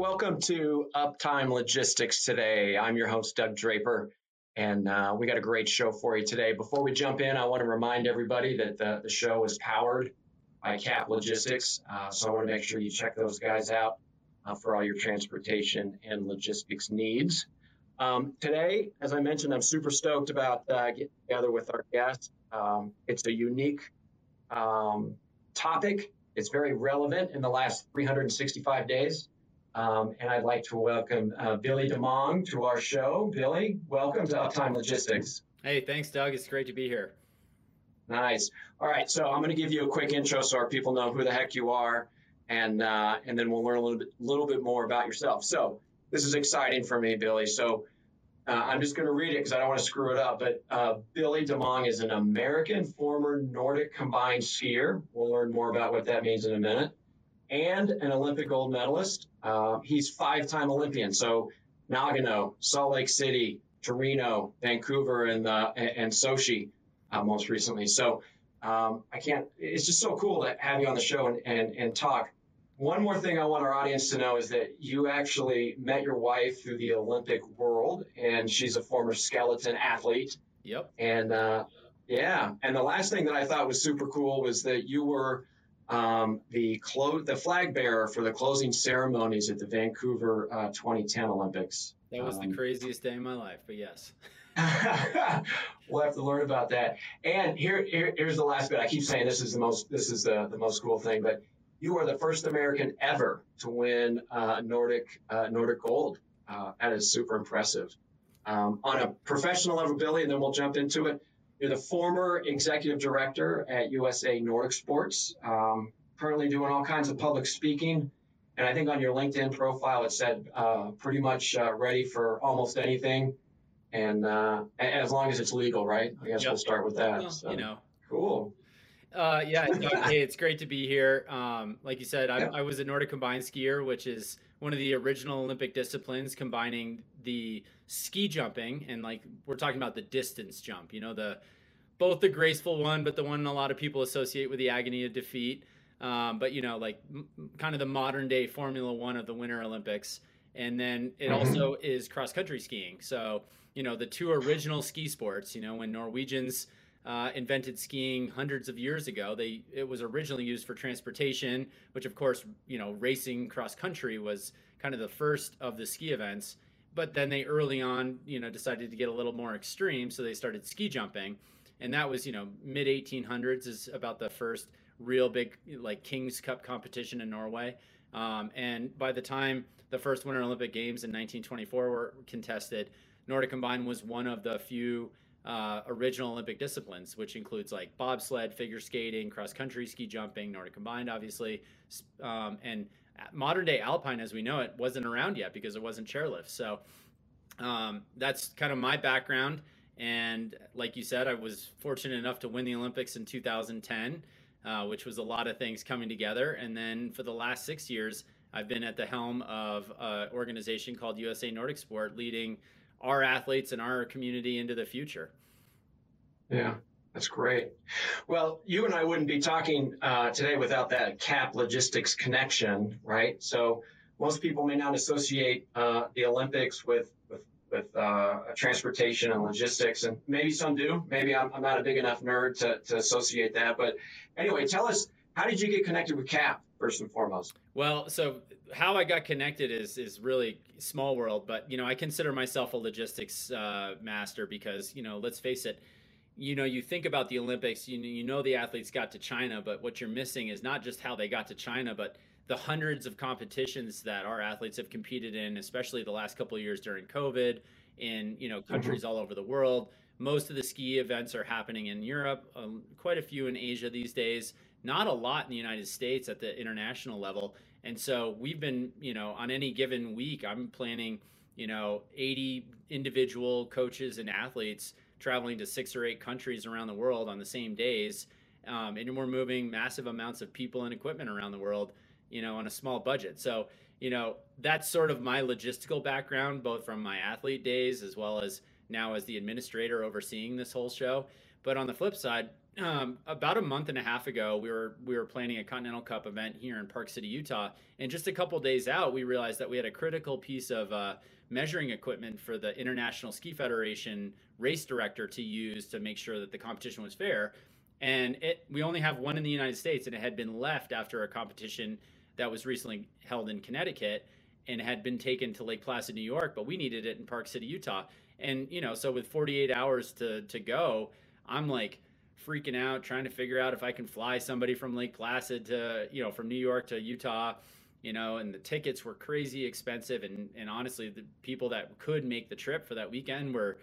welcome to Uptime Logistics today. I'm your host, Doug Draper, and uh, we got a great show for you today. Before we jump in, I want to remind everybody that the, the show is powered by CAP Logistics. Uh, so I want to make sure you check those guys out uh, for all your transportation and logistics needs. Um, today, as I mentioned, I'm super stoked about uh, getting together with our guest. Um, it's a unique um, topic. It's very relevant in the last 365 days. Um, and I'd like to welcome uh, Billy DeMong to our show. Billy, welcome to Uptime Logistics. Hey, thanks, Doug. It's great to be here. Nice. All right, so I'm going to give you a quick intro so our people know who the heck you are, and uh, and then we'll learn a little bit little bit more about yourself. So this is exciting for me, Billy. So uh, I'm just going to read it because I don't want to screw it up. But uh, Billy DeMong is an American former Nordic combined skier. We'll learn more about what that means in a minute and an Olympic gold medalist. Uh, he's five-time Olympian. So Nagano, Salt Lake City, Torino, Vancouver, and uh, and Sochi uh, most recently. So um, I can't. It's just so cool to have you on the show and, and and talk. One more thing I want our audience to know is that you actually met your wife through the Olympic world, and she's a former skeleton athlete. Yep. And uh, yeah, and the last thing that I thought was super cool was that you were um, the clo- the flag bearer for the closing ceremonies at the Vancouver uh, 2010 Olympics. That was um, the craziest day of my life, but yes. we'll have to learn about that. And here, here, here's the last bit. I keep saying this is the most this is the, the most cool thing, but you are the first American ever to win uh, Nordic uh, Nordic gold. Uh, that is super impressive. Um, on a professional level, Billy, and then we'll jump into it. You're the former executive director at USA Nordic Sports, um, currently doing all kinds of public speaking. And I think on your LinkedIn profile, it said uh, pretty much uh, ready for almost anything. And, uh, as long as it's legal, right? I guess yep. we'll start with that. Well, so, you know, cool. Uh, yeah, hey, it's great to be here. Um, like you said, I, I was a Nordic combined skier, which is one of the original Olympic disciplines, combining the ski jumping and like we're talking about the distance jump. You know, the both the graceful one, but the one a lot of people associate with the agony of defeat. Um, but you know, like m- kind of the modern day Formula One of the Winter Olympics. And then it mm-hmm. also is cross country skiing. So you know, the two original ski sports. You know, when Norwegians uh, invented skiing hundreds of years ago. They it was originally used for transportation, which of course you know racing cross country was kind of the first of the ski events. But then they early on you know decided to get a little more extreme, so they started ski jumping, and that was you know mid 1800s is about the first real big like King's Cup competition in Norway. Um, and by the time the first Winter Olympic Games in 1924 were contested, Nordic Combined was one of the few uh, original Olympic disciplines, which includes like bobsled, figure skating, cross country, ski jumping, Nordic combined, obviously, um, and modern day alpine as we know it wasn't around yet because it wasn't chairlift. So um, that's kind of my background. And like you said, I was fortunate enough to win the Olympics in 2010, uh, which was a lot of things coming together. And then for the last six years, I've been at the helm of an organization called USA Nordic Sport, leading our athletes and our community into the future. Yeah, that's great. Well, you and I wouldn't be talking uh, today without that CAP logistics connection, right? So most people may not associate uh, the Olympics with with, with uh, transportation and logistics, and maybe some do. Maybe I'm, I'm not a big enough nerd to, to associate that. But anyway, tell us how did you get connected with CAP first and foremost? Well, so how I got connected is is really small world, but you know I consider myself a logistics uh, master because you know let's face it, you know you think about the Olympics, you you know the athletes got to China, but what you're missing is not just how they got to China, but the hundreds of competitions that our athletes have competed in, especially the last couple of years during COVID, in you know countries mm-hmm. all over the world. Most of the ski events are happening in Europe, um, quite a few in Asia these days. Not a lot in the United States at the international level and so we've been, you know, on any given week, I'm planning, you know, 80 individual coaches and athletes traveling to six or eight countries around the world on the same days. Um, and we're moving massive amounts of people and equipment around the world, you know, on a small budget. So, you know, that's sort of my logistical background, both from my athlete days as well as now as the administrator overseeing this whole show. But on the flip side, um, about a month and a half ago, we were we were planning a Continental Cup event here in Park City, Utah, and just a couple days out, we realized that we had a critical piece of uh, measuring equipment for the International Ski Federation race director to use to make sure that the competition was fair. And it we only have one in the United States, and it had been left after a competition that was recently held in Connecticut and had been taken to Lake Placid, New York, but we needed it in Park City, Utah. And you know, so with 48 hours to to go, I'm like freaking out trying to figure out if I can fly somebody from Lake Placid to, you know, from New York to Utah, you know, and the tickets were crazy expensive. And and honestly the people that could make the trip for that weekend were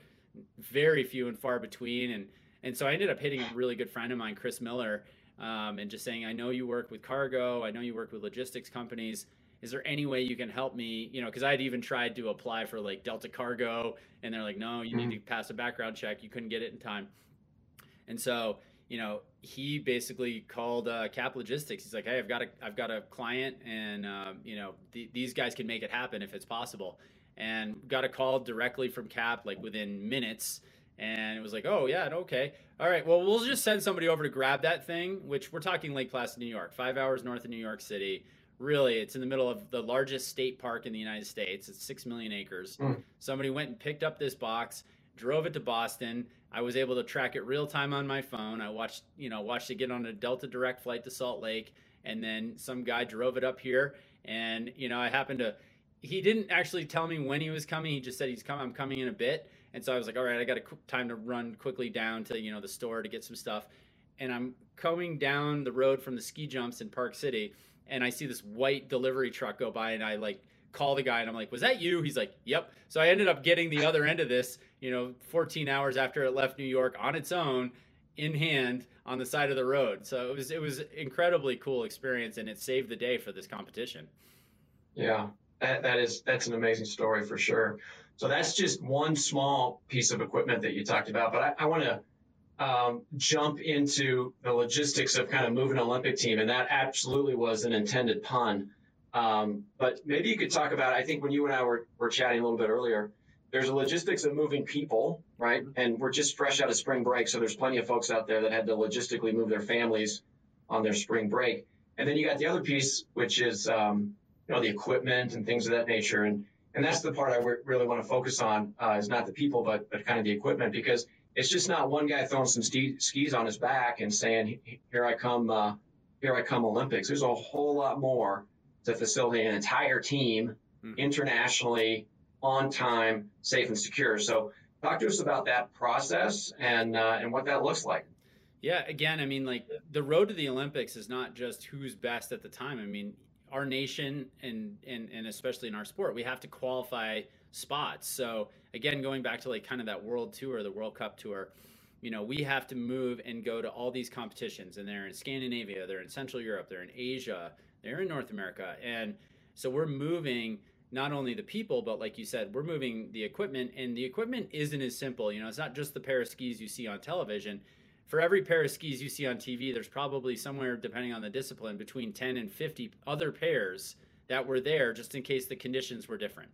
very few and far between. And and so I ended up hitting a really good friend of mine, Chris Miller, um, and just saying, I know you work with cargo, I know you work with logistics companies. Is there any way you can help me? You know because i'd even tried to apply for like delta cargo and they're like no you mm-hmm. need to pass a background check. You couldn't get it in time and so you know he basically called uh, cap logistics. He's like hey i've got a i've got a client and um, you know th- these guys can make it happen if it's possible. And got a call directly from cap like within minutes. And it was like oh yeah okay. All right well we'll just send somebody over to grab that thing which we're talking lake placid new york five hours north of new york city. Really it's in the middle of the largest state park in the united states. It's 6 million acres. Mm. somebody went and picked up this box drove it to boston i was able to track it real time on my phone. I watched you know watched it get on a delta direct flight to salt lake and then some guy drove it up here. And you know i happened to he didn't actually tell me when he was coming. He just said he's coming i'm coming in a bit. And so i was like all right i got a time to run quickly down to you know the store to get some stuff. And i'm coming down the road from the ski jumps in park city and I see this white delivery truck go by, and I like call the guy, and I'm like, "Was that you?" He's like, "Yep." So I ended up getting the other end of this, you know, 14 hours after it left New York on its own, in hand on the side of the road. So it was it was incredibly cool experience, and it saved the day for this competition. Yeah, that, that is that's an amazing story for sure. So that's just one small piece of equipment that you talked about, but I, I want to um, jump into the logistics of kind of moving Olympic team, and that absolutely was an intended pun. Um, but maybe you could talk about. I think when you and I were, were chatting a little bit earlier, there's a logistics of moving people, right? And we're just fresh out of spring break, so there's plenty of folks out there that had to logistically move their families on their spring break. And then you got the other piece, which is um, you know the equipment and things of that nature. And and that's the part I really want to focus on uh, is not the people, but but kind of the equipment because it's just not one guy throwing some skis on his back and saying, "Here I come, uh, here I come, Olympics." There's a whole lot more to facilitate an entire team mm-hmm. internationally, on time, safe and secure. So, talk to us about that process and uh, and what that looks like. Yeah, again, I mean, like the road to the Olympics is not just who's best at the time. I mean, our nation and and and especially in our sport, we have to qualify spots. So again, going back to like kind of that world tour, the World Cup tour, you know, we have to move and go to all these competitions, and they're in Scandinavia, they're in Central Europe, they're in Asia, they're in North America, and so we're moving not only the people, but like you said, we're moving the equipment, and the equipment isn't as simple. You know, it's not just the pair of skis you see on television. For every pair of skis you see on TV, there's probably somewhere, depending on the discipline, between 10 and 50 other pairs that were there just in case the conditions were different.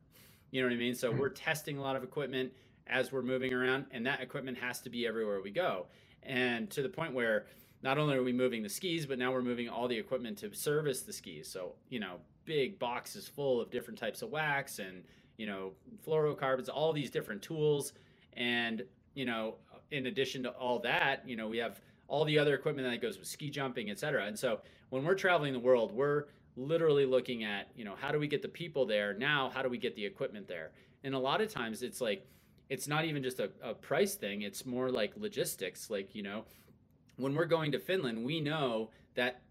You know what I mean? So mm-hmm. we're testing a lot of equipment as we're moving around, and that equipment has to be everywhere we go. And to the point where not only are we moving the skis, but now we're moving all the equipment to service the skis. So, you know, big boxes full of different types of wax and, you know, fluorocarbons, all these different tools. And, you know, in addition to all that, you know, we have all the other equipment that goes with ski jumping, et cetera. And so when we're traveling the world, we're literally looking at, you know, how do we get the people there? Now, how do we get the equipment there? And a lot of times it's like, it's not even just a, a price thing, it's more like logistics. Like, you know, when we're going to Finland, we know that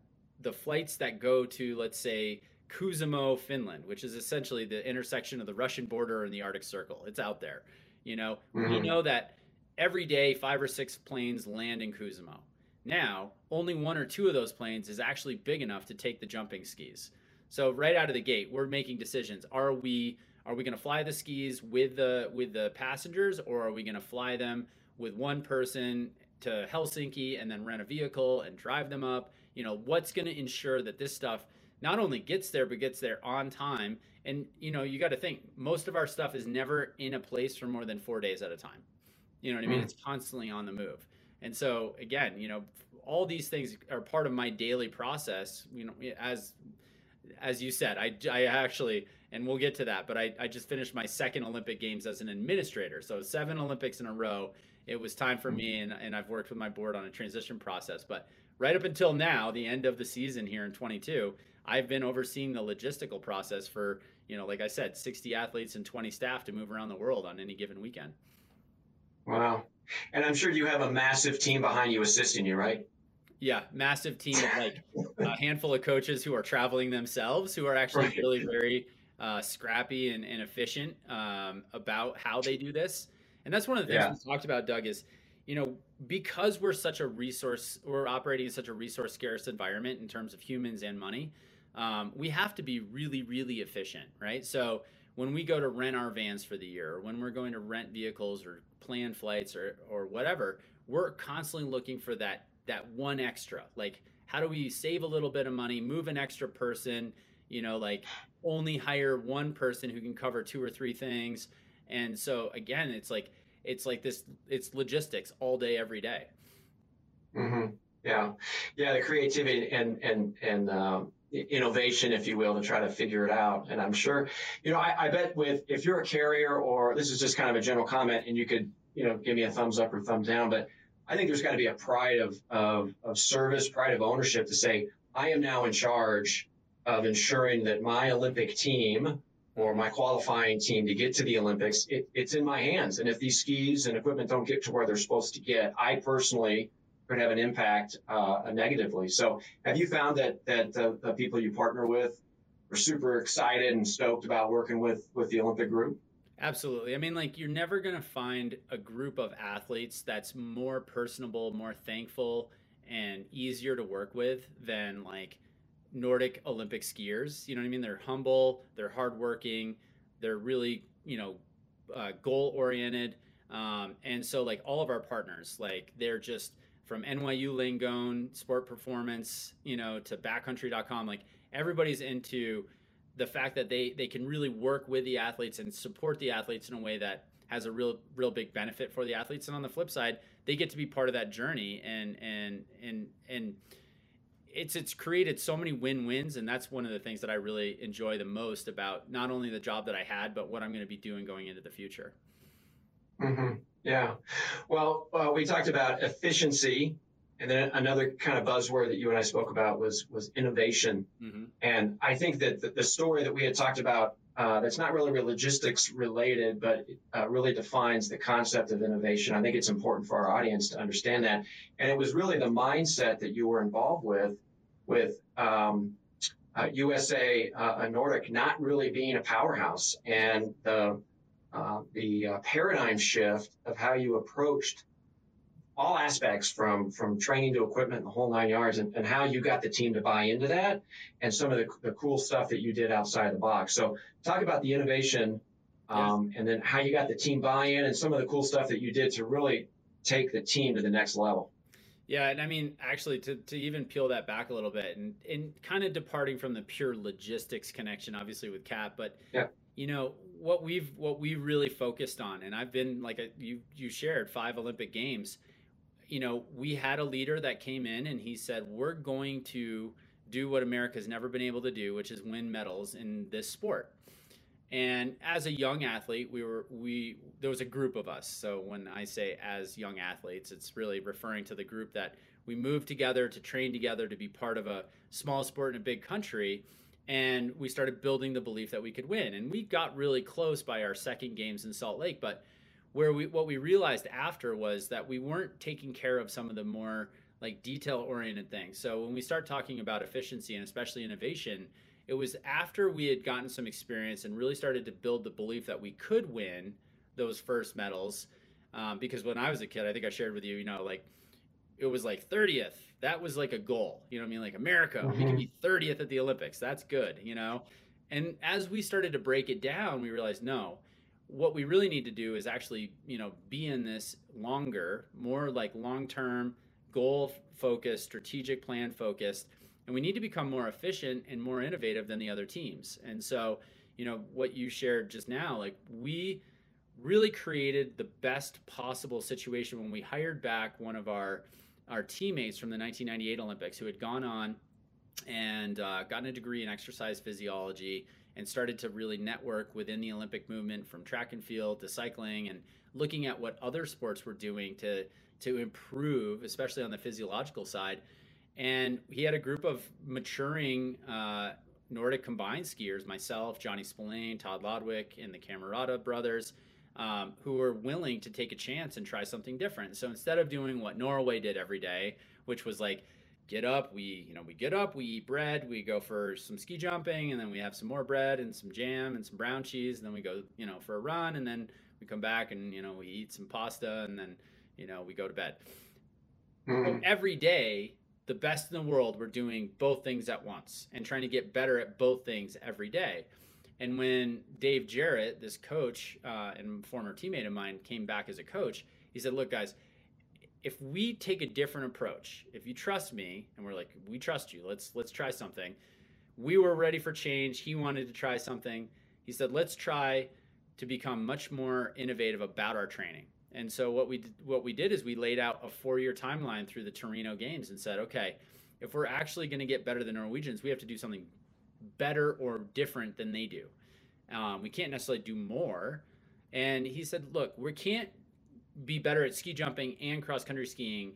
the flights that go to, let's say, Kuusamo, Finland, which is essentially the intersection of the Russian border and the Arctic Circle, it's out there. You know, mm-hmm. we know that every day five or six planes land in Kuusamo. Now, only one or two of those planes is actually big enough to take the jumping skis. So right out of the gate, we're making decisions. Are we are we going to fly the skis with the with the passengers or are we going to fly them with one person to Helsinki and then rent a vehicle and drive them up? You know, what's going to ensure that this stuff not only gets there but gets there on time? And you know, you got to think most of our stuff is never in a place for more than 4 days at a time. You know what I mean? Mm. It's constantly on the move. And so again, you know, all these things are part of my daily process. You know, as as you said, I, I actually, and we'll get to that, but I, I just finished my second Olympic Games as an administrator. So seven Olympics in a row. It was time for me, and, and I've worked with my board on a transition process. But right up until now, the end of the season here in 22, I've been overseeing the logistical process for, you know, like I said, 60 athletes and 20 staff to move around the world on any given weekend. Wow. And I'm sure you have a massive team behind you assisting you, right? Yeah, massive team of like a handful of coaches who are traveling themselves, who are actually right. really very uh, scrappy and, and efficient um, about how they do this. And that's one of the things yeah. we talked about, Doug, is you know, because we're such a resource, we're operating in such a resource scarce environment in terms of humans and money, um, we have to be really, really efficient, right? So when we go to rent our vans for the year, or when we're going to rent vehicles or plan flights or, or whatever, we're constantly looking for that that one extra. Like, how do we save a little bit of money, move an extra person, you know, like only hire one person who can cover two or three things. And so again, it's like it's like this it's logistics all day every day. Mm-hmm. Yeah, yeah, the creativity and and and um, innovation, if you will, to try to figure it out. And I'm sure, you know, I, I, bet with if you're a carrier or this is just kind of a general comment, and you could you know give me a thumbs up or thumbs down, but I think there's got to be a pride of, of of service, pride of ownership to say I am now in charge of ensuring that my Olympic team or my qualifying team to get to the Olympics, it, it's in my hands. And if these skis and equipment don't get to where they're supposed to get, I personally could have an impact uh, negatively. So, have you found that that uh, the people you partner with are super excited and stoked about working with with the Olympic group? Absolutely. I mean, like you're never going to find a group of athletes that's more personable, more thankful, and easier to work with than like Nordic Olympic skiers. You know what I mean? They're humble, they're hardworking, they're really, you know, uh, goal oriented. Um, and so, like, all of our partners, like, they're just from NYU Langone, Sport Performance, you know, to backcountry.com, like, everybody's into the fact that they, they can really work with the athletes and support the athletes in a way that has a real, real big benefit for the athletes. And on the flip side, they get to be part of that journey and, and, and, and, it's it's created so many win-wins and that's one of the things that I really enjoy the most about not only the job that I had but what I'm going to be doing going into the future. Mm-hmm. Yeah. Well, uh, we talked about efficiency and then another kind of buzzword that you and I spoke about was was innovation. Mm-hmm. And I think that the, the, story that we had talked about uh, that's not really logistics related, but uh, really defines the concept of innovation. I think it's important for our audience to understand that. And it was really the mindset that you were involved with, with um, uh, USA uh, Nordic not really being a powerhouse, and the uh, the uh, paradigm shift of how you approached all aspects from from training to equipment the whole nine yards and, and how you got the team to buy into that and some of the, the cool stuff that you did outside the box. So talk about the innovation um, yes. and then how you got the team buy-in and some of the cool stuff that you did to really take the team to the next level yeah and i mean actually to, to even peel that back a little bit and, and kind of departing from the pure logistics connection obviously with cap but yeah you know what we've what we really focused on and i've been like a, you you shared five olympic games you know, we had a leader that came in and he said, we're going to do what America's never been able to do, which is win medals in this sport. And as a young athlete, we were we there was a group of us. So when I say as young athletes, it's really referring to the group that we moved together to train together to be part of a small sport in a big country and we started building the belief that we could win. And we got really close by our second games in Salt Lake, but where we what we realized after was that we weren't taking care of some of the more like detail oriented things. So when we start talking about efficiency and especially innovation, it was after we had gotten some experience and really started to build the belief that we could win those first medals. Um, because when I was a kid, I think I shared with you, you know, like it was like 30th. That was like a goal. You know what I mean? Like America, mm-hmm. we can be 30th at the Olympics. That's good, you know? And as we started to break it down, we realized no, what we really need to do is actually, you know, be in this longer, more like long-term, goal focused, strategic plan focused, and we need to become more efficient and more innovative than the other teams. And so, you know, what you shared just now, like we really created the best possible situation when we hired back one of our our teammates from the 1998 Olympics who had gone on and uh, gotten a degree in exercise physiology and started to really network within the Olympic movement from track and field to cycling and looking at what other sports were doing to to improve, especially on the physiological side. And he had a group of maturing uh, Nordic combined skiers, myself, Johnny Spillane, Todd Lodwick, and the Camerota brothers, um, who were willing to take a chance and try something different. So instead of doing what Norway did every day, which was like get up, we you know we get up, we eat bread, we go for some ski jumping, and then we have some more bread and some jam and some brown cheese, and then we go you know for a run, and then we come back and you know we eat some pasta, and then you know we go to bed. Mm-hmm. every day the best in the world were doing both things at once and trying to get better at both things every day. And when Dave Jarrett, this coach uh, and former teammate of mine, came back as a coach, he said, "Look, guys, if we take a different approach, if you trust me, and we're like, we trust you, let's let's try something." We were ready for change. He wanted to try something. He said, "Let's try to become much more innovative about our training." And so what we what we did is we laid out a four year timeline through the Torino Games and said, okay, if we're actually going to get better than Norwegians, we have to do something better or different than they do. Um, we can't necessarily do more. And he said, look, we can't be better at ski jumping and cross country skiing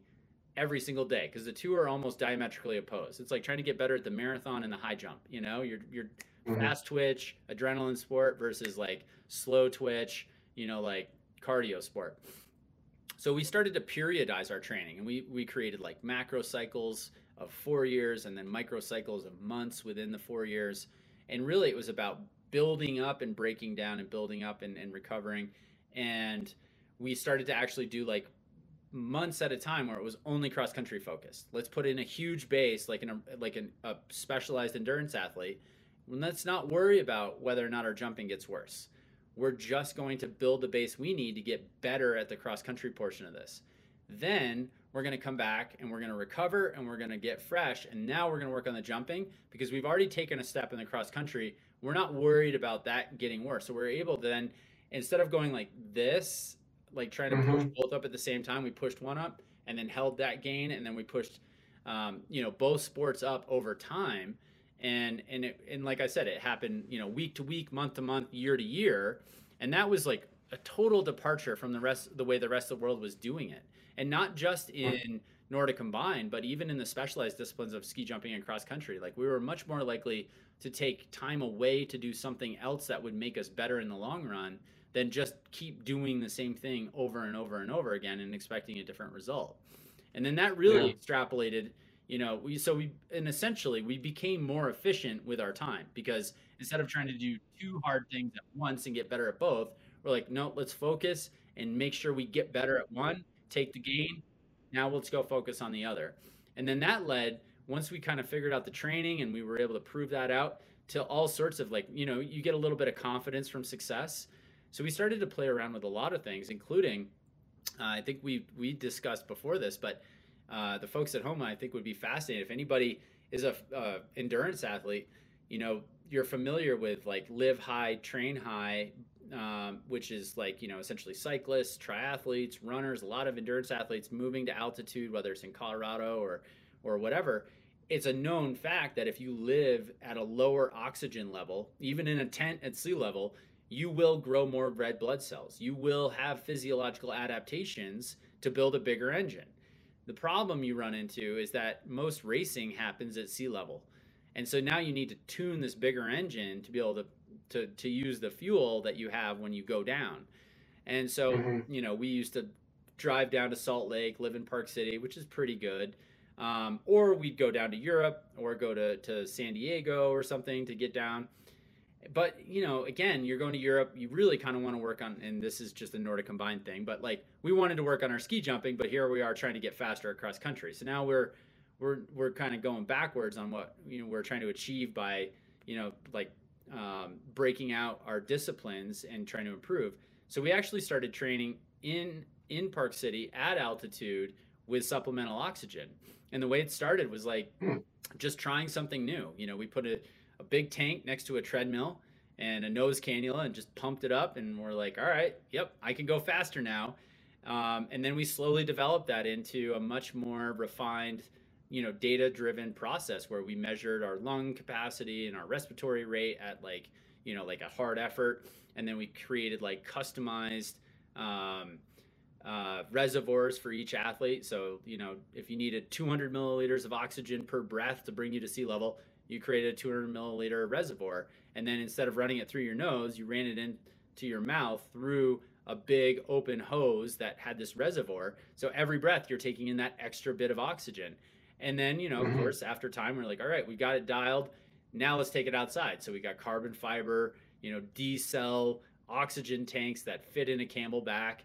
every single day because the two are almost diametrically opposed. It's like trying to get better at the marathon and the high jump. You know, you're you're mm-hmm. fast twitch, adrenaline sport versus like slow twitch. You know, like cardio sport. So we started to periodize our training and we, we created like macro cycles of four years and then micro cycles of months within the four years. And really it was about building up and breaking down and building up and, and recovering. And we started to actually do like months at a time where it was only cross country focused. Let's put in a huge base like an like an, a specialized endurance athlete. And let's not worry about whether or not our jumping gets worse. We're just going to build the base we need to get better at the cross country portion of this. Then we're going to come back and we're going to recover and we're going to get fresh. And now we're going to work on the jumping because we've already taken a step in the cross country. We're not worried about that getting worse. So we're able to then, instead of going like this, like trying to mm-hmm. push both up at the same time, we pushed one up and then held that gain. And then we pushed, um, you know, both sports up over time and and it, and like I said, it happened you know week to week, month to month, year to year, and that was like a total departure from the rest the way the rest of the world was doing it, and not just in Nordic combined, but even in the specialized disciplines of ski jumping and cross country. Like we were much more likely to take time away to do something else that would make us better in the long run than just keep doing the same thing over and over and over again and expecting a different result. And then that really yeah. extrapolated you know we so we and essentially we became more efficient with our time because instead of trying to do two hard things at once and get better at both we're like no let's focus and make sure we get better at one take the gain. Now let's go focus on the other. And then that led once we kind of figured out the training and we were able to prove that out to all sorts of like you know you get a little bit of confidence from success. So we started to play around with a lot of things including uh, i think we we discussed before this but uh, the folks at home, I think, would be fascinated. If anybody is a uh, endurance athlete, you know, you're familiar with like live high, train high, um, which is like you know essentially cyclists, triathletes, runners, a lot of endurance athletes moving to altitude, whether it's in Colorado or or whatever. It's a known fact that if you live at a lower oxygen level, even in a tent at sea level, you will grow more red blood cells. You will have physiological adaptations to build a bigger engine. The problem you run into is that most racing happens at sea level. And so now you need to tune this bigger engine to be able to, to, to use the fuel that you have when you go down. And so, mm-hmm. you know, we used to drive down to Salt Lake, live in Park City, which is pretty good. Um, or we'd go down to Europe or go to, to San Diego or something to get down but you know, again, you're going to Europe. You really kind of want to work on, and this is just a Nordic combined thing. But like, we wanted to work on our ski jumping, but here we are trying to get faster across country. So now we're we're we're kind of going backwards on what you know we're trying to achieve by you know like um, breaking out our disciplines and trying to improve. So we actually started training in in Park City at altitude with supplemental oxygen. And the way it started was like hmm. just trying something new. You know, we put it a big tank next to a treadmill and a nose cannula and just pumped it up. And we're like, all right, yep, I can go faster now. Um, and then we slowly developed that into a much more refined, you know, data driven process where we measured our lung capacity and our respiratory rate at like, you know, like a hard effort. And then we created like customized um, uh, reservoirs for each athlete. So, you know, if you needed 200 milliliters of oxygen per breath to bring you to sea level, you created a 200 milliliter reservoir. And then instead of running it through your nose, you ran it into your mouth through a big open hose that had this reservoir. So every breath, you're taking in that extra bit of oxygen. And then, you know, mm-hmm. of course, after time, we're like, all right, we got it dialed. Now let's take it outside. So we got carbon fiber, you know, D cell oxygen tanks that fit in a CamelBak.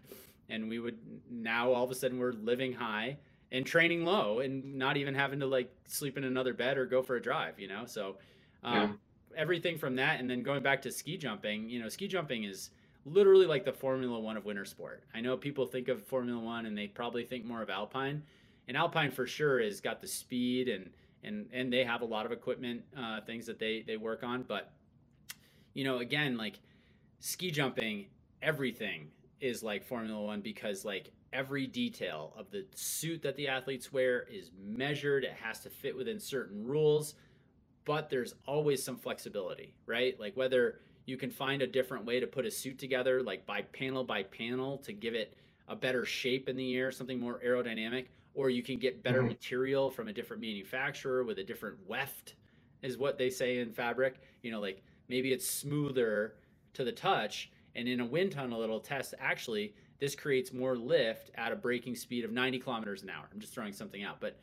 And we would now all of a sudden we're living high and training low and not even having to like sleep in another bed or go for a drive, you know? So, um, yeah. everything from that. And then going back to ski jumping, you know, ski jumping is, literally like the Formula One of winter sport. I know people think of Formula One and they probably think more of Alpine, and Alpine for sure has got the speed and and and they have a lot of equipment uh, things that they they work on. But you know, again, like ski jumping, everything is like Formula One because like every detail of the suit that the athletes wear is measured. It has to fit within certain rules, but there's always some flexibility, right? Like whether you can find a different way to put a suit together, like by panel by panel, to give it a better shape in the air, something more aerodynamic. Or you can get better mm-hmm. material from a different manufacturer with a different weft, is what they say in fabric. You know, like maybe it's smoother to the touch. And in a wind tunnel, it'll test actually this creates more lift at a braking speed of 90 kilometers an hour. I'm just throwing something out, but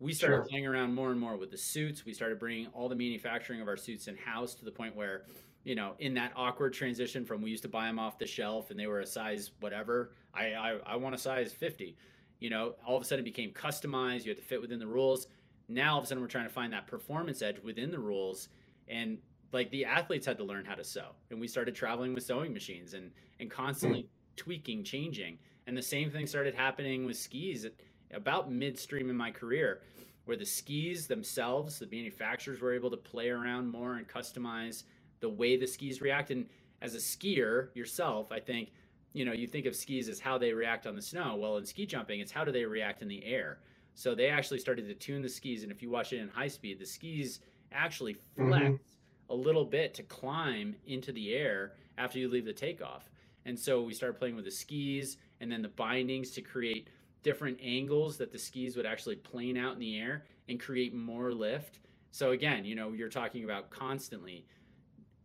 we started sure. playing around more and more with the suits. We started bringing all the manufacturing of our suits in house to the point where you know, in that awkward transition from we used to buy them off the shelf and they were a size whatever. I I, I want a size 50. You know, all of a sudden it became customized. You had to fit within the rules. Now all of a sudden we're trying to find that performance edge within the rules, and like the athletes had to learn how to sew, and we started traveling with sewing machines and and constantly mm. Tweaking, changing. And the same thing started happening with skis at, about midstream in my career, where the skis themselves, the manufacturers were able to play around more and customize the way the skis react. And as a skier yourself, I think, you know, you think of skis as how they react on the snow. Well, in ski jumping, it's how do they react in the air. So they actually started to tune the skis, and if you watch it in high speed, the skis actually mm-hmm. flex mm-hmm. a little bit to climb into the air after you leave the takeoff. And so we started playing with the skis and then the bindings to create different angles that the skis would actually plane out in the air and create more lift. So again, you know, you're talking about constantly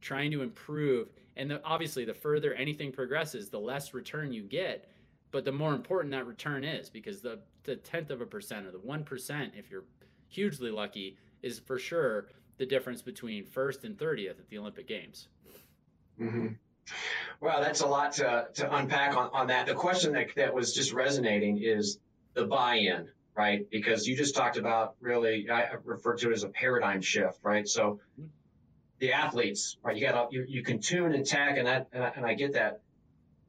trying to improve. And the, obviously, the further anything progresses, the less return you get. But the more important that return is, because the, the tenth of a percent or the 1%, if you're hugely lucky, is for sure the difference between first and 30th at the Olympic Games. Mm-hmm. Well, that's a lot to, to unpack on, on that. The question that, that was just resonating is the buy in, right? Because you just talked about really, I refer to it as a paradigm shift, right? So the athletes, right? You got you, you can tune and tack and that, and I, and I get that.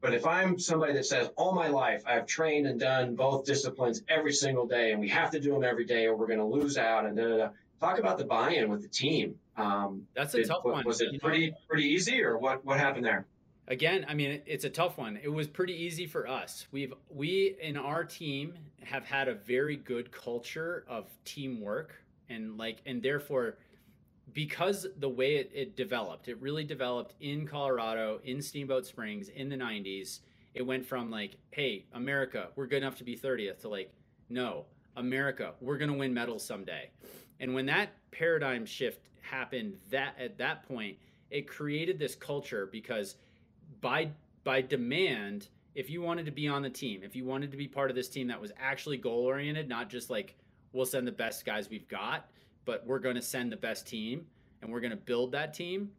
But if I'm somebody that says all my life I've trained and done both disciplines every single day, and we have to do them every day, or we're going to lose out, and da, da, da. Talk about the buy-in with the team. Um, That's a did, tough one. Was it pretty pretty easy, or what what happened there? Again, I mean, it's a tough one. It was pretty easy for us. We've we in our team have had a very good culture of teamwork, and like, and therefore because the way it, it, developed, it really developed in Colorado, in Steamboat Springs in the 90s. It went from like, hey, America, we're good enough to be 30th to like, no, America, we're going to win medals someday. And when that paradigm shift happened that at that point, it created this culture because by by demand, if you wanted to be on the team, if you wanted to be part of this team that was actually goal oriented, not just like we'll send the best guys we've got, but we're going to send the best team and we're going to build that team.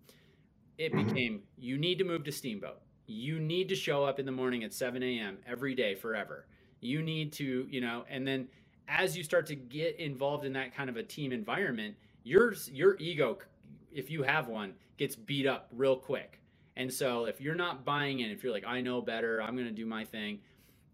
It mm-hmm. became you need to move to Steamboat. You need to show up in the morning at 7 a.m. every day forever. You need to, you know, and then as you start to get involved in that kind of a team environment, your your ego, if you have one, gets beat up real quick. And so if you're not buying in, if you're like, I know better, I'm going to do my thing,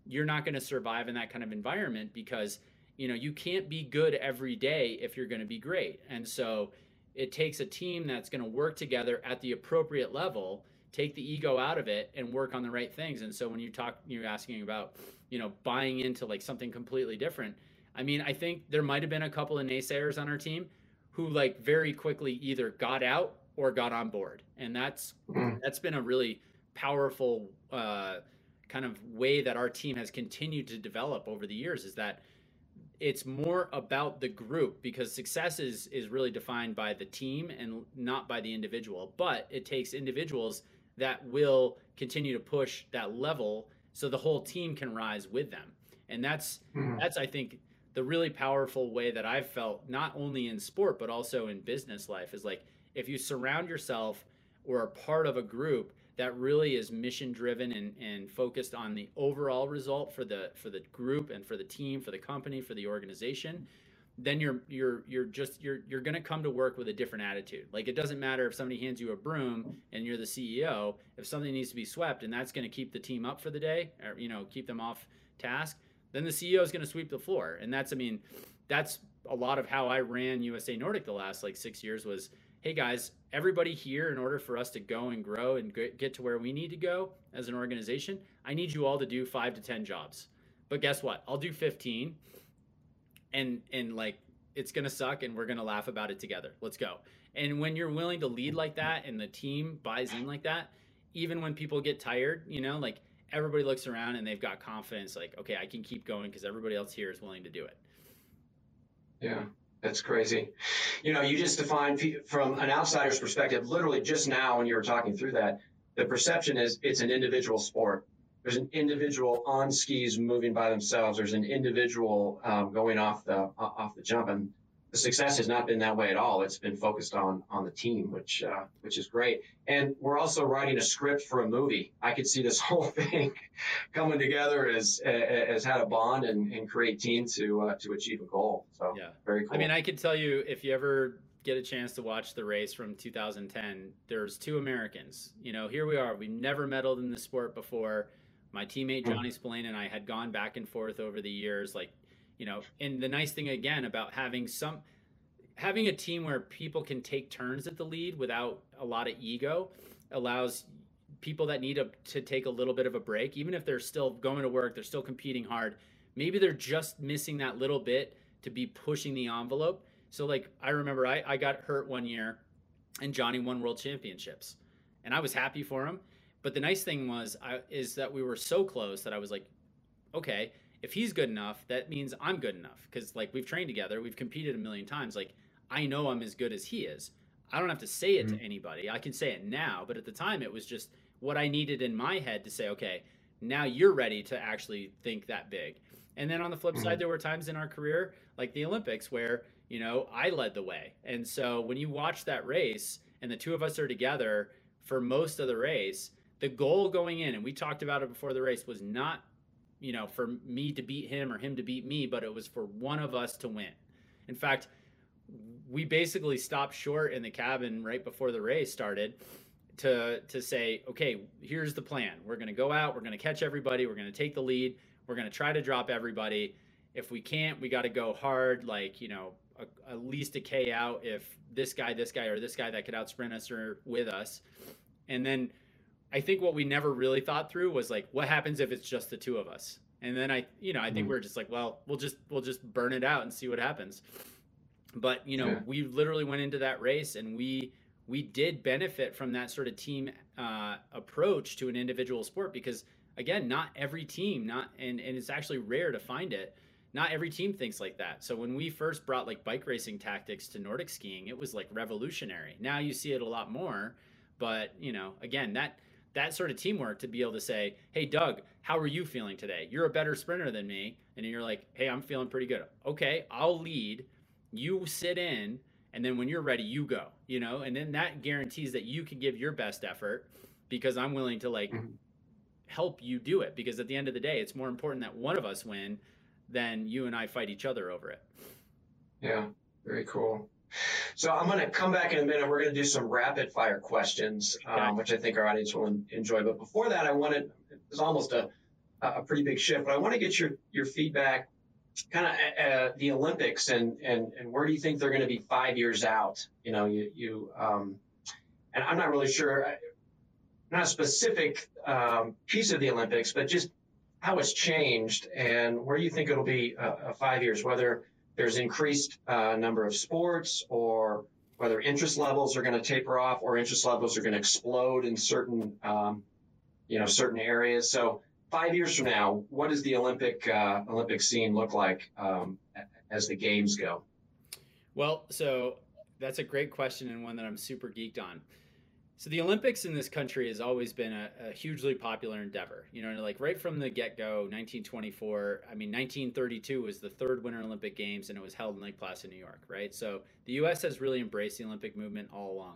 you're not going to survive in that kind of environment because you know you can't be good every day if you're going to be great and so it takes a team that's going to work together at the appropriate level take the ego out of it and work on the right things and so when you talk you're asking about you know buying into like something completely different i mean i think there might have been a couple of naysayers on our team who like very quickly either got out or got on board and that's mm. that's been a really powerful uh, kind of way that our team has continued to develop over the years is that it's more about the group because success is is really defined by the team and not by the individual but it takes individuals that will continue to push that level so the whole team can rise with them and that's mm-hmm. that's i think the really powerful way that i've felt not only in sport but also in business life is like if you surround yourself or are part of a group that really is mission driven and, and focused on the overall result for the for the group and for the team for the company for the organization then you're you're you're just you're you're going to come to work with a different attitude. Like it doesn't matter if somebody hands you a broom and you're the ceo if something needs to be swept and that's going to keep the team up for the day or you know keep them off task then the ceo is going to sweep the floor and that's i mean that's a lot of how i ran usa nordic the last like six years was hey guys, everybody here, in order for us to go and grow and get to where we need to go as an organization, I need you all to do five to 10 jobs. But guess what? I'll do 15 and, and like, it's going to suck and we're going to laugh about it together. Let's go. And when you're willing to lead like that and the team buys in like that, even when people get tired, you know, like everybody looks around and they've got confidence, like, okay, I can keep going because everybody else here is willing to do it. Yeah. That's crazy. You know, you just defined from an outsider's perspective, literally just now when you were talking through that, the perception is it's an individual sport. There's an individual on skis moving by themselves. There's an individual um, going off the off the jump, and the success has not been that way at all. It's been focused on on the team, which uh, which is great. And we're also writing a script for a movie. I could see this whole thing coming together as as had a bond and, and create team to uh, to achieve a goal. So yeah, very cool. I mean, I could tell you if you ever get a chance to watch the race from 2010, there's two Americans. You know, here we are. We've never medaled in the sport before. My teammate hmm. Johnny Spillane and I had gone back and forth over the years, like you know and the nice thing again about having some having a team where people can take turns at the lead without a lot of ego allows people that need to, to take a little bit of a break even if they're still going to work they're still competing hard maybe they're just missing that little bit to be pushing the envelope. So like i remember i, I got hurt one year and johnny won world championships and i was happy for him. But the nice thing was I, is that we were so close that i was like okay if he's good enough, that means I'm good enough because like we've trained together, we've competed a million times. Like I know I'm as good as he is. I don't have to say it mm-hmm. to anybody. I can say it now, but at the time it was just what I needed in my head to say, okay, now you're ready to actually think that big. And then on the flip mm-hmm. side, there were times in our career, like the Olympics, where, you know, I led the way. And so when you watch that race and the two of us are together for most of the race, the goal going in, and we talked about it before the race, was not you know, for me to beat him or him to beat me, but it was for one of us to win. In fact, we basically stopped short in the cabin right before the race started to to say, okay, here's the plan. We're going to go out, we're going to catch everybody, we're going to take the lead, we're going to try to drop everybody. If we can't, we got to go hard, like you know, a, at least a K out if this guy, this guy, or this guy that could outsprint us or with us, and then I think what we never really thought through was like, what happens if it's just the two of us? And then I, you know, I think mm-hmm. we are just like, well, we'll just we'll just burn it out and see what happens. But you know, yeah. we literally went into that race and we we did benefit from that sort of team uh, approach to an individual sport because again, not every team, not and and it's actually rare to find it. Not every team thinks like that. So when we first brought like bike racing tactics to Nordic skiing, it was like revolutionary. Now you see it a lot more, but you know, again, that that sort of teamwork to be able to say, "Hey, Doug, how are you feeling today? You're a better sprinter than me," and you're like, "Hey, I'm feeling pretty good." Okay, I'll lead. You sit in, and then when you're ready, you go. You know, and then that guarantees that you can give your best effort because I'm willing to like mm-hmm. help you do it. Because at the end of the day, it's more important that one of us win than you and I fight each other over it. Yeah, very cool. So I'm going to come back in a minute. We're going to do some rapid fire questions, um, which I think our audience will enjoy. But before that, I wanted, it's almost a, a pretty big shift, but I want to get your, your feedback kind of uh, uh, the Olympics and, and, and where do you think they're going to be five years out? You know, you, you um, and I'm not really sure, not a specific um, piece of the Olympics, but just how it's changed and where you think it'll be uh, uh five years, whether there's increased uh, number of sports or whether interest levels are going to taper off or interest levels are going to explode in certain, um, you know, certain areas. So five years from now, what does the Olympic uh, Olympic scene look like um, as the games go? Well, so that's a great question and one that I'm super geeked on. So the Olympics in this country has always been a, a hugely popular endeavor. You know, like right from the get-go, 1924. I mean, 1932 was the third Winter Olympic Games, and it was held in Lake Placid, New York. Right. So the U.S. has really embraced the Olympic movement all along,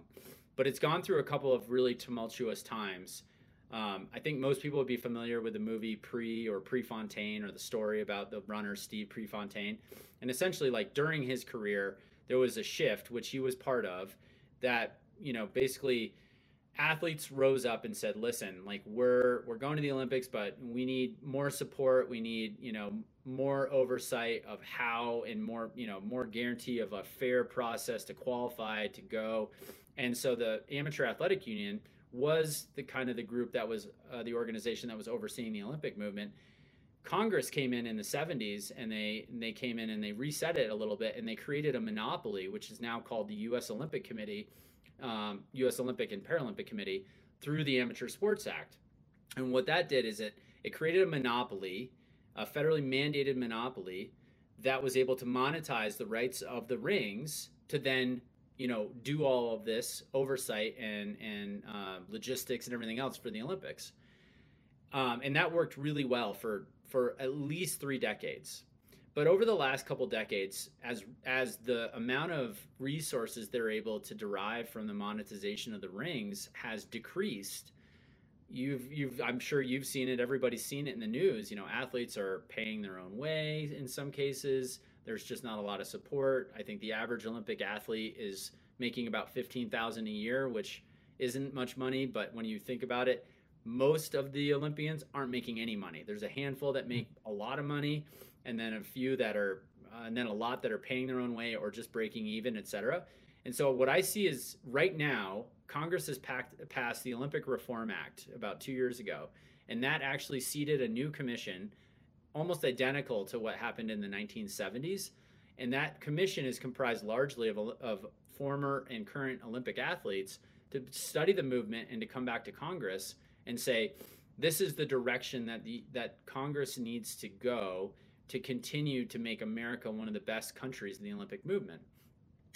but it's gone through a couple of really tumultuous times um, I think most people would be familiar with the movie Pre or Prefontaine or the story about the runner Steve Prefontaine. And essentially, like during his career, there was a shift, which he was part of, that, you know, basically athletes rose up and said, listen, like we're we're going to the Olympics, but we need more support. We need, you know, more oversight of how and more, you know, more guarantee of a fair process to qualify to go. And so the amateur athletic union was the kind of the group that was uh, the organization that was overseeing the Olympic movement. Congress came in in the 70s and they and they came in and they reset it a little bit and they created a monopoly, which is now called the U.S. Olympic Committee, um, U.S. Olympic and Paralympic Committee, through the Amateur Sports Act. And what that did is it it created a monopoly, a federally mandated monopoly that was able to monetize the rights of the rings to then you know, do all of this oversight and and uh, logistics and everything else for the Olympics. Um, and that worked really well for for at least three decades. But over the last couple decades, as as the amount of resources they're able to derive from the monetization of the rings has decreased, you've you've I'm sure you've seen it. Everybody's seen it in the news. You know, athletes are paying their own way in some cases. There's just not a lot of support. I think the average Olympic athlete is making about 15,000 a year, which isn't much money, but when you think about it, most of the Olympians aren't making any money. There's a handful that make a lot of money and then a few that are uh, and then a lot that are paying their own way or just breaking even, etc. And so what I see is right now Congress has packed, passed the Olympic Reform Act about 2 years ago, and that actually seated a new commission almost identical to what happened in the 1970s. And that commission is comprised largely of, of former and current Olympic athletes to study the movement and to come back to Congress and say, this is the direction that the that Congress needs to go to continue to make America one of the best countries in the Olympic movement.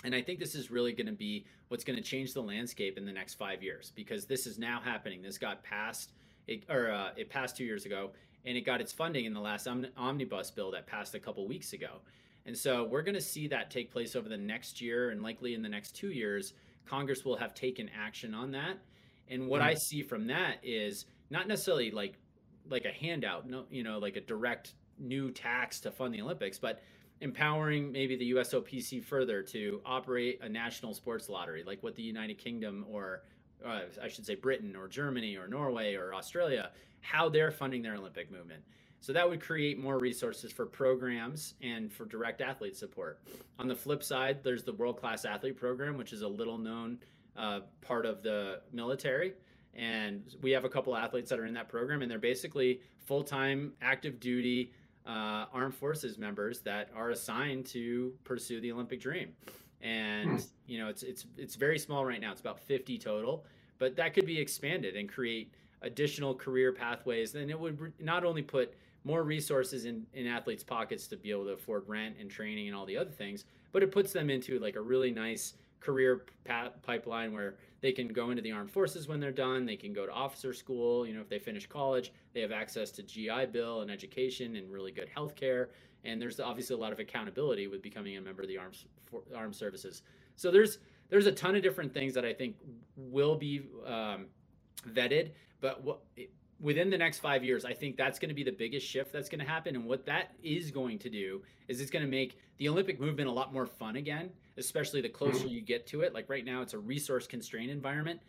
And I think this is really going to be what's going to change the landscape in the next five years because this is now happening. This got passed, it, or uh, it passed two years ago, and it got its funding in the last omnibus bill that passed a couple weeks ago. And so we're going to see that take place over the next year and likely in the next two years. Congress will have taken action on that. And what mm-hmm. I see from that is not necessarily like like a handout, no, you know, like a direct new tax to fund the Olympics, but empowering maybe the USOPC further to operate a national sports lottery, like what the United Kingdom or uh, I should say Britain or Germany or Norway or Australia how they're funding their Olympic movement. So that would create more resources for programs and for direct athlete support. On the flip side, there's the World Class Athlete Program, which is a little known uh, part of the military. And we have a couple athletes that are in that program, and they're basically full time, active duty uh, armed forces members that are assigned to pursue the Olympic dream. And hmm. you know, it's it's it's very small right now. It's about 50 total, but that could be expanded and create additional career pathways, then it would not only put more resources in, in athletes' pockets to be able to afford rent and training and all the other things, but it puts them into like a really nice career pipeline where they can go into the armed forces when they're done. They can go to officer school. You know, if they finish college, they have access to GI Bill and education and really good health care. And there's obviously a lot of accountability with becoming a member of the armed armed services. So there's there's a ton of different things that I think will be um, vetted. But what, within the next five years, I think that's going to be the biggest shift that's going to happen. And what that is going to do is it's going to make the Olympic movement a lot more fun again, especially the closer you get to it. Like right now, it's a resource constrained environment.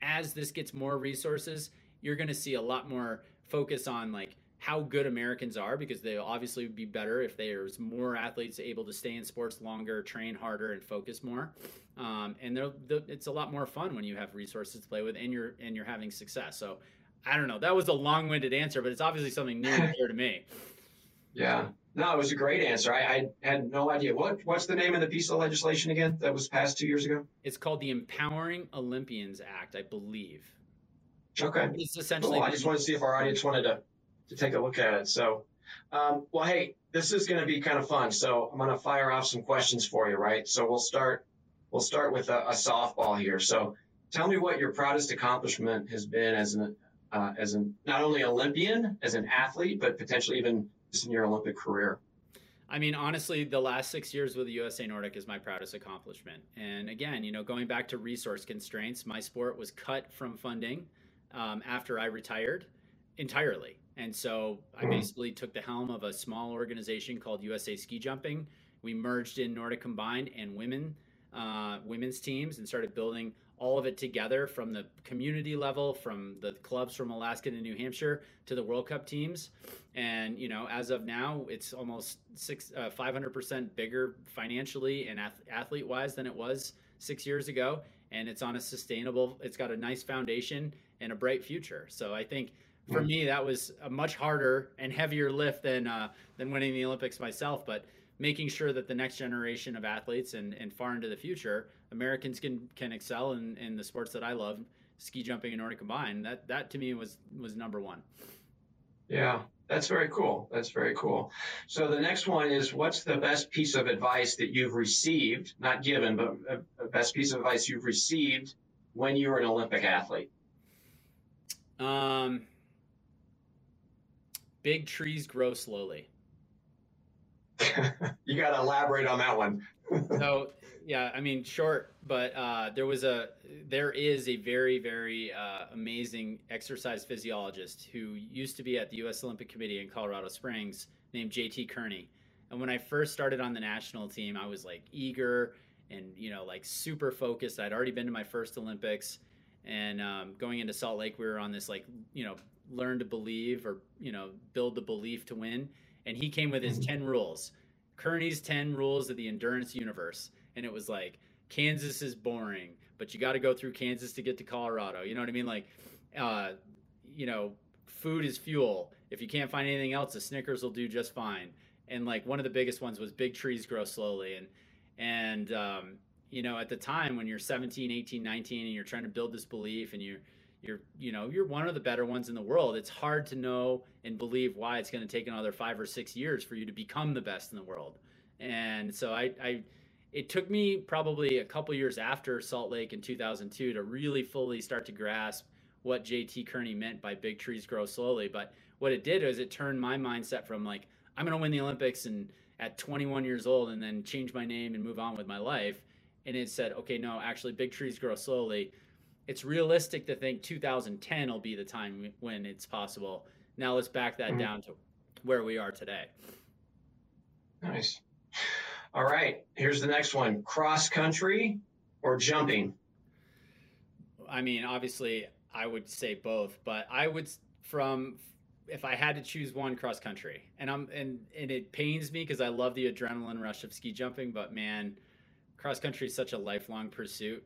As this gets more resources, you're going to see a lot more focus on like how good Americans are because they obviously would be better if there's more athletes able to stay in sports longer, train harder, and focus more. Um, and they're, they're, it's a lot more fun when you have resources to play with and you're and you're having success. So I don't know. That was a long-winded answer, but it's obviously something new and to me. Yeah. No, it was a great answer. I, I, had no idea. What What's the name of the piece of legislation again that was passed two years ago? It's called the Empowering Olympians Act, I believe. Okay. It's essentially. Cool. I just wanted to see if our audience wanted to to take a look at it. So, um, well, hey, this is going to be kind of fun. So I'm going to fire off some questions for you, right? So we'll start, we'll start with a, a softball here. So tell me what your proudest accomplishment has been as an, uh, as an, not only Olympian, as an athlete, but potentially even in your Olympic career. I mean, honestly, the last six years with the USA Nordic is my proudest accomplishment. And again, you know, going back to resource constraints, my sport was cut from funding um, after I retired entirely. And so I hmm. basically took the helm of a small organization called USA Ski Jumping. We merged in Nordic Combined and women, uh, women's teams, and started building all of it together from the community level, from the clubs from Alaska to New Hampshire to the World Cup teams. And you know, as of now, it's almost six, uh, 500% bigger financially and ath- athlete wise than it was six years ago. And it's on a sustainable. It's got a nice foundation and a bright future. So I think for hmm. me, that was a much harder and heavier lift than uh, than winning the Olympics myself. But making sure that the next generation of athletes and, and far into the future, Americans can can excel in, in the sports that I love, ski jumping and Nordic combined. That that to me was was number one. Yeah, that's very cool. That's very cool. So the next one is what's the best piece of advice that you've received, not given, but a, a best piece of advice you've received when you were an Olympic athlete? Um, big trees grow slowly. you got to elaborate on that one. so, yeah, I mean, short, but uh, there was a, there is a very, very uh, amazing exercise physiologist who used to be at the U.S. Olympic Committee in Colorado Springs named JT Kearney. And when I first started on the national team, I was like eager and, you know, like super focused. I'd already been to my first Olympics. And um, going into Salt Lake, we were on this like, you know, learn to believe or you know build the belief to win and he came with his mm-hmm. 10 rules kearney's 10 rules of the endurance universe. And it was like kansas is boring but you got to go through kansas to get to colorado. You know what i mean? Like uh, you know food is fuel. If you can't find anything else the snickers will do just fine. And like one of the biggest ones was big trees grow slowly. And and um, you know at the time when you're 17 18 19 and you're trying to build this belief and you're you're you know you're one of the better ones in the world. It's hard to know and believe why it's going to take another five or six years for you to become the best in the world. And so i i it took me probably a couple years after salt lake in 2002 to really fully start to grasp what jt kearney meant by big trees grow slowly. But what it did is it turned my mindset from like i'm going to win the olympics and at 21 years old and then change my name and move on with my life. And it said okay no actually big trees grow slowly it's realistic to think 2010 will be the time when it's possible. Now let's back that mm-hmm. down to where we are today. Nice. All right, here's the next one: cross country or jumping. I mean, obviously, I would say both, but I would from if I had to choose one cross country, and I'm and and it pains me because I love the adrenaline rush of ski jumping, but man, cross country is such a lifelong pursuit.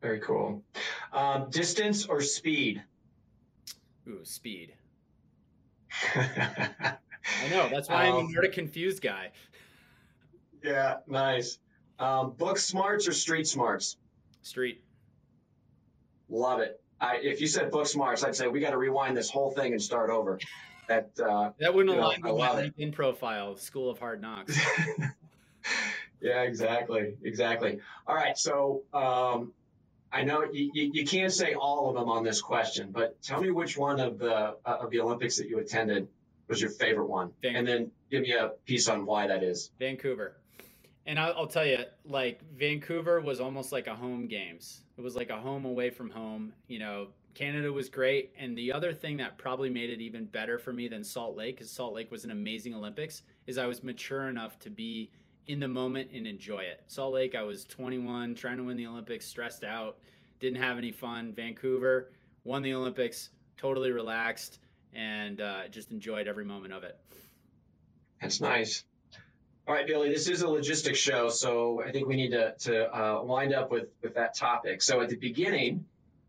Very cool. Um, distance or speed? Ooh, speed. I know. That's why um, I'm a confused guy. Yeah, nice. Um, book smarts or street smarts? Street. Love it. I, if you said book smarts, I'd say we got to rewind this whole thing and start over. That uh, that wouldn't align know, with my LinkedIn profile, School of Hard Knocks. yeah, exactly, exactly. All right, so um, I know you, you, can't say all of them on this question, but tell me which one of the uh, of the Olympics that you attended was your favorite one, Vancouver. and then give me a piece on why that is. Vancouver, and I'll, I'll tell you, like Vancouver was almost like a home games. It was like a home away from home. You know, Canada was great, and the other thing that probably made it even better for me than Salt Lake, because Salt Lake was an amazing Olympics, is I was mature enough to be in the moment and enjoy it. Salt Lake, I was 21, trying to win the Olympics, stressed out, didn't have any fun. Vancouver, won the Olympics, totally relaxed and uh, just enjoyed every moment of it. That's nice. All right, Billy, this is a logistics show, so I think we need to, to uh, wind up with, with that topic. So at the beginning,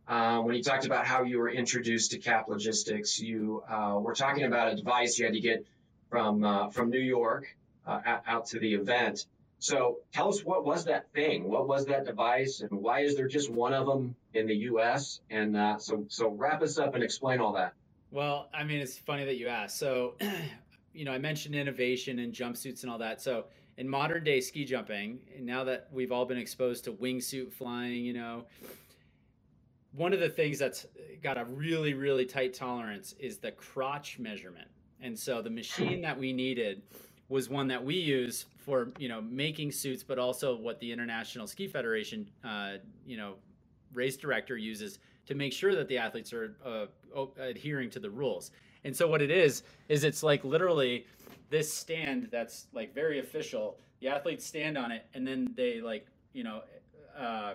uh, when you talked about how you were introduced to Cap Logistics, you uh, were talking about a device you had to get from uh, from New York uh, out to the event. So tell us what was that thing? What was that device, and why is there just one of them in the U.S.? And uh, so so wrap us up and explain all that. Well, I mean, it's funny that you asked. So you know, I mentioned innovation and jumpsuits and all that. So in modern day ski jumping, now that we've all been exposed to wingsuit flying, you know, one of the things that's got a really, really tight tolerance is the crotch measurement. And so the machine that we needed was one that we use for, you know, making suits, but also what the International Ski Federation, uh, you know, race director uses to make sure that the athletes are uh, adhering to the rules. And so what it is is it's like literally this stand that's like very official. The athletes stand on it, and then they like you know, uh,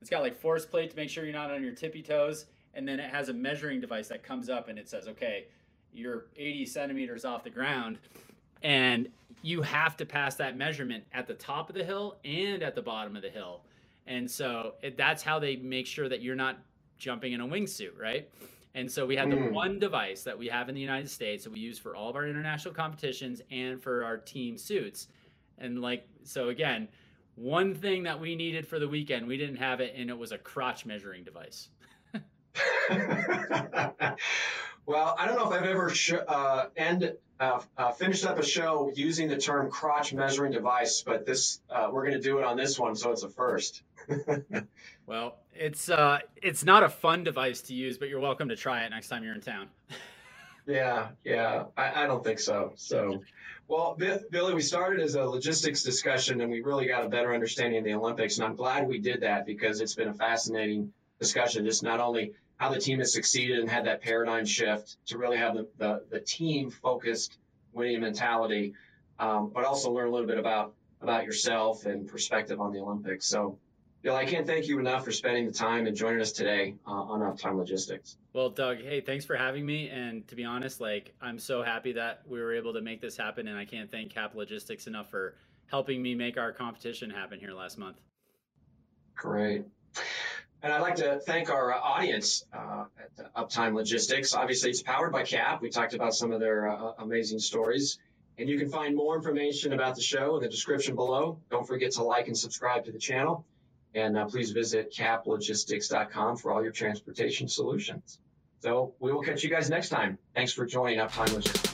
it's got like force plate to make sure you're not on your tippy toes, and then it has a measuring device that comes up and it says, okay, you're 80 centimeters off the ground, and you have to pass that measurement at the top of the hill and at the bottom of the hill. And so it, that's how they make sure that you're not jumping in a wingsuit, right? And so we had the mm. one device that we have in the United States that we use for all of our international competitions and for our team suits. And like, so again, one thing that we needed for the weekend, we didn't have it, and it was a crotch measuring device. well, I don't know if I've ever sh- uh, end uh, uh, finished up a show using the term crotch measuring device, but this uh, we're going to do it on this one, so it's a first. well, it's uh, it's not a fun device to use, but you're welcome to try it next time you're in town. yeah, yeah, I, I, don't think so. So, well, Billy, we started as a logistics discussion, and we really got a better understanding of the Olympics, and I'm glad we did that because it's been a fascinating discussion. Just not only how the team has succeeded and had that paradigm shift to really have the, the, the team focused winning mentality, um, but also learn a little bit about about yourself and perspective on the Olympics. So Bill, I can't thank you enough for spending the time and joining us today uh, on Uptime Logistics. Well, Doug, hey, thanks for having me. And to be honest, like I'm so happy that we were able to make this happen, and I can't thank Cap Logistics enough for helping me make our competition happen here last month. Great. And I'd like to thank our audience uh, at Uptime Logistics. Obviously, it's powered by CAP. We talked about some of their uh, amazing stories. And you can find more information about the show in the description below. Don't forget to like and subscribe to the channel. And uh, please visit caplogistics.com for all your transportation solutions. So we will catch you guys next time. Thanks for joining Uptime Logistics.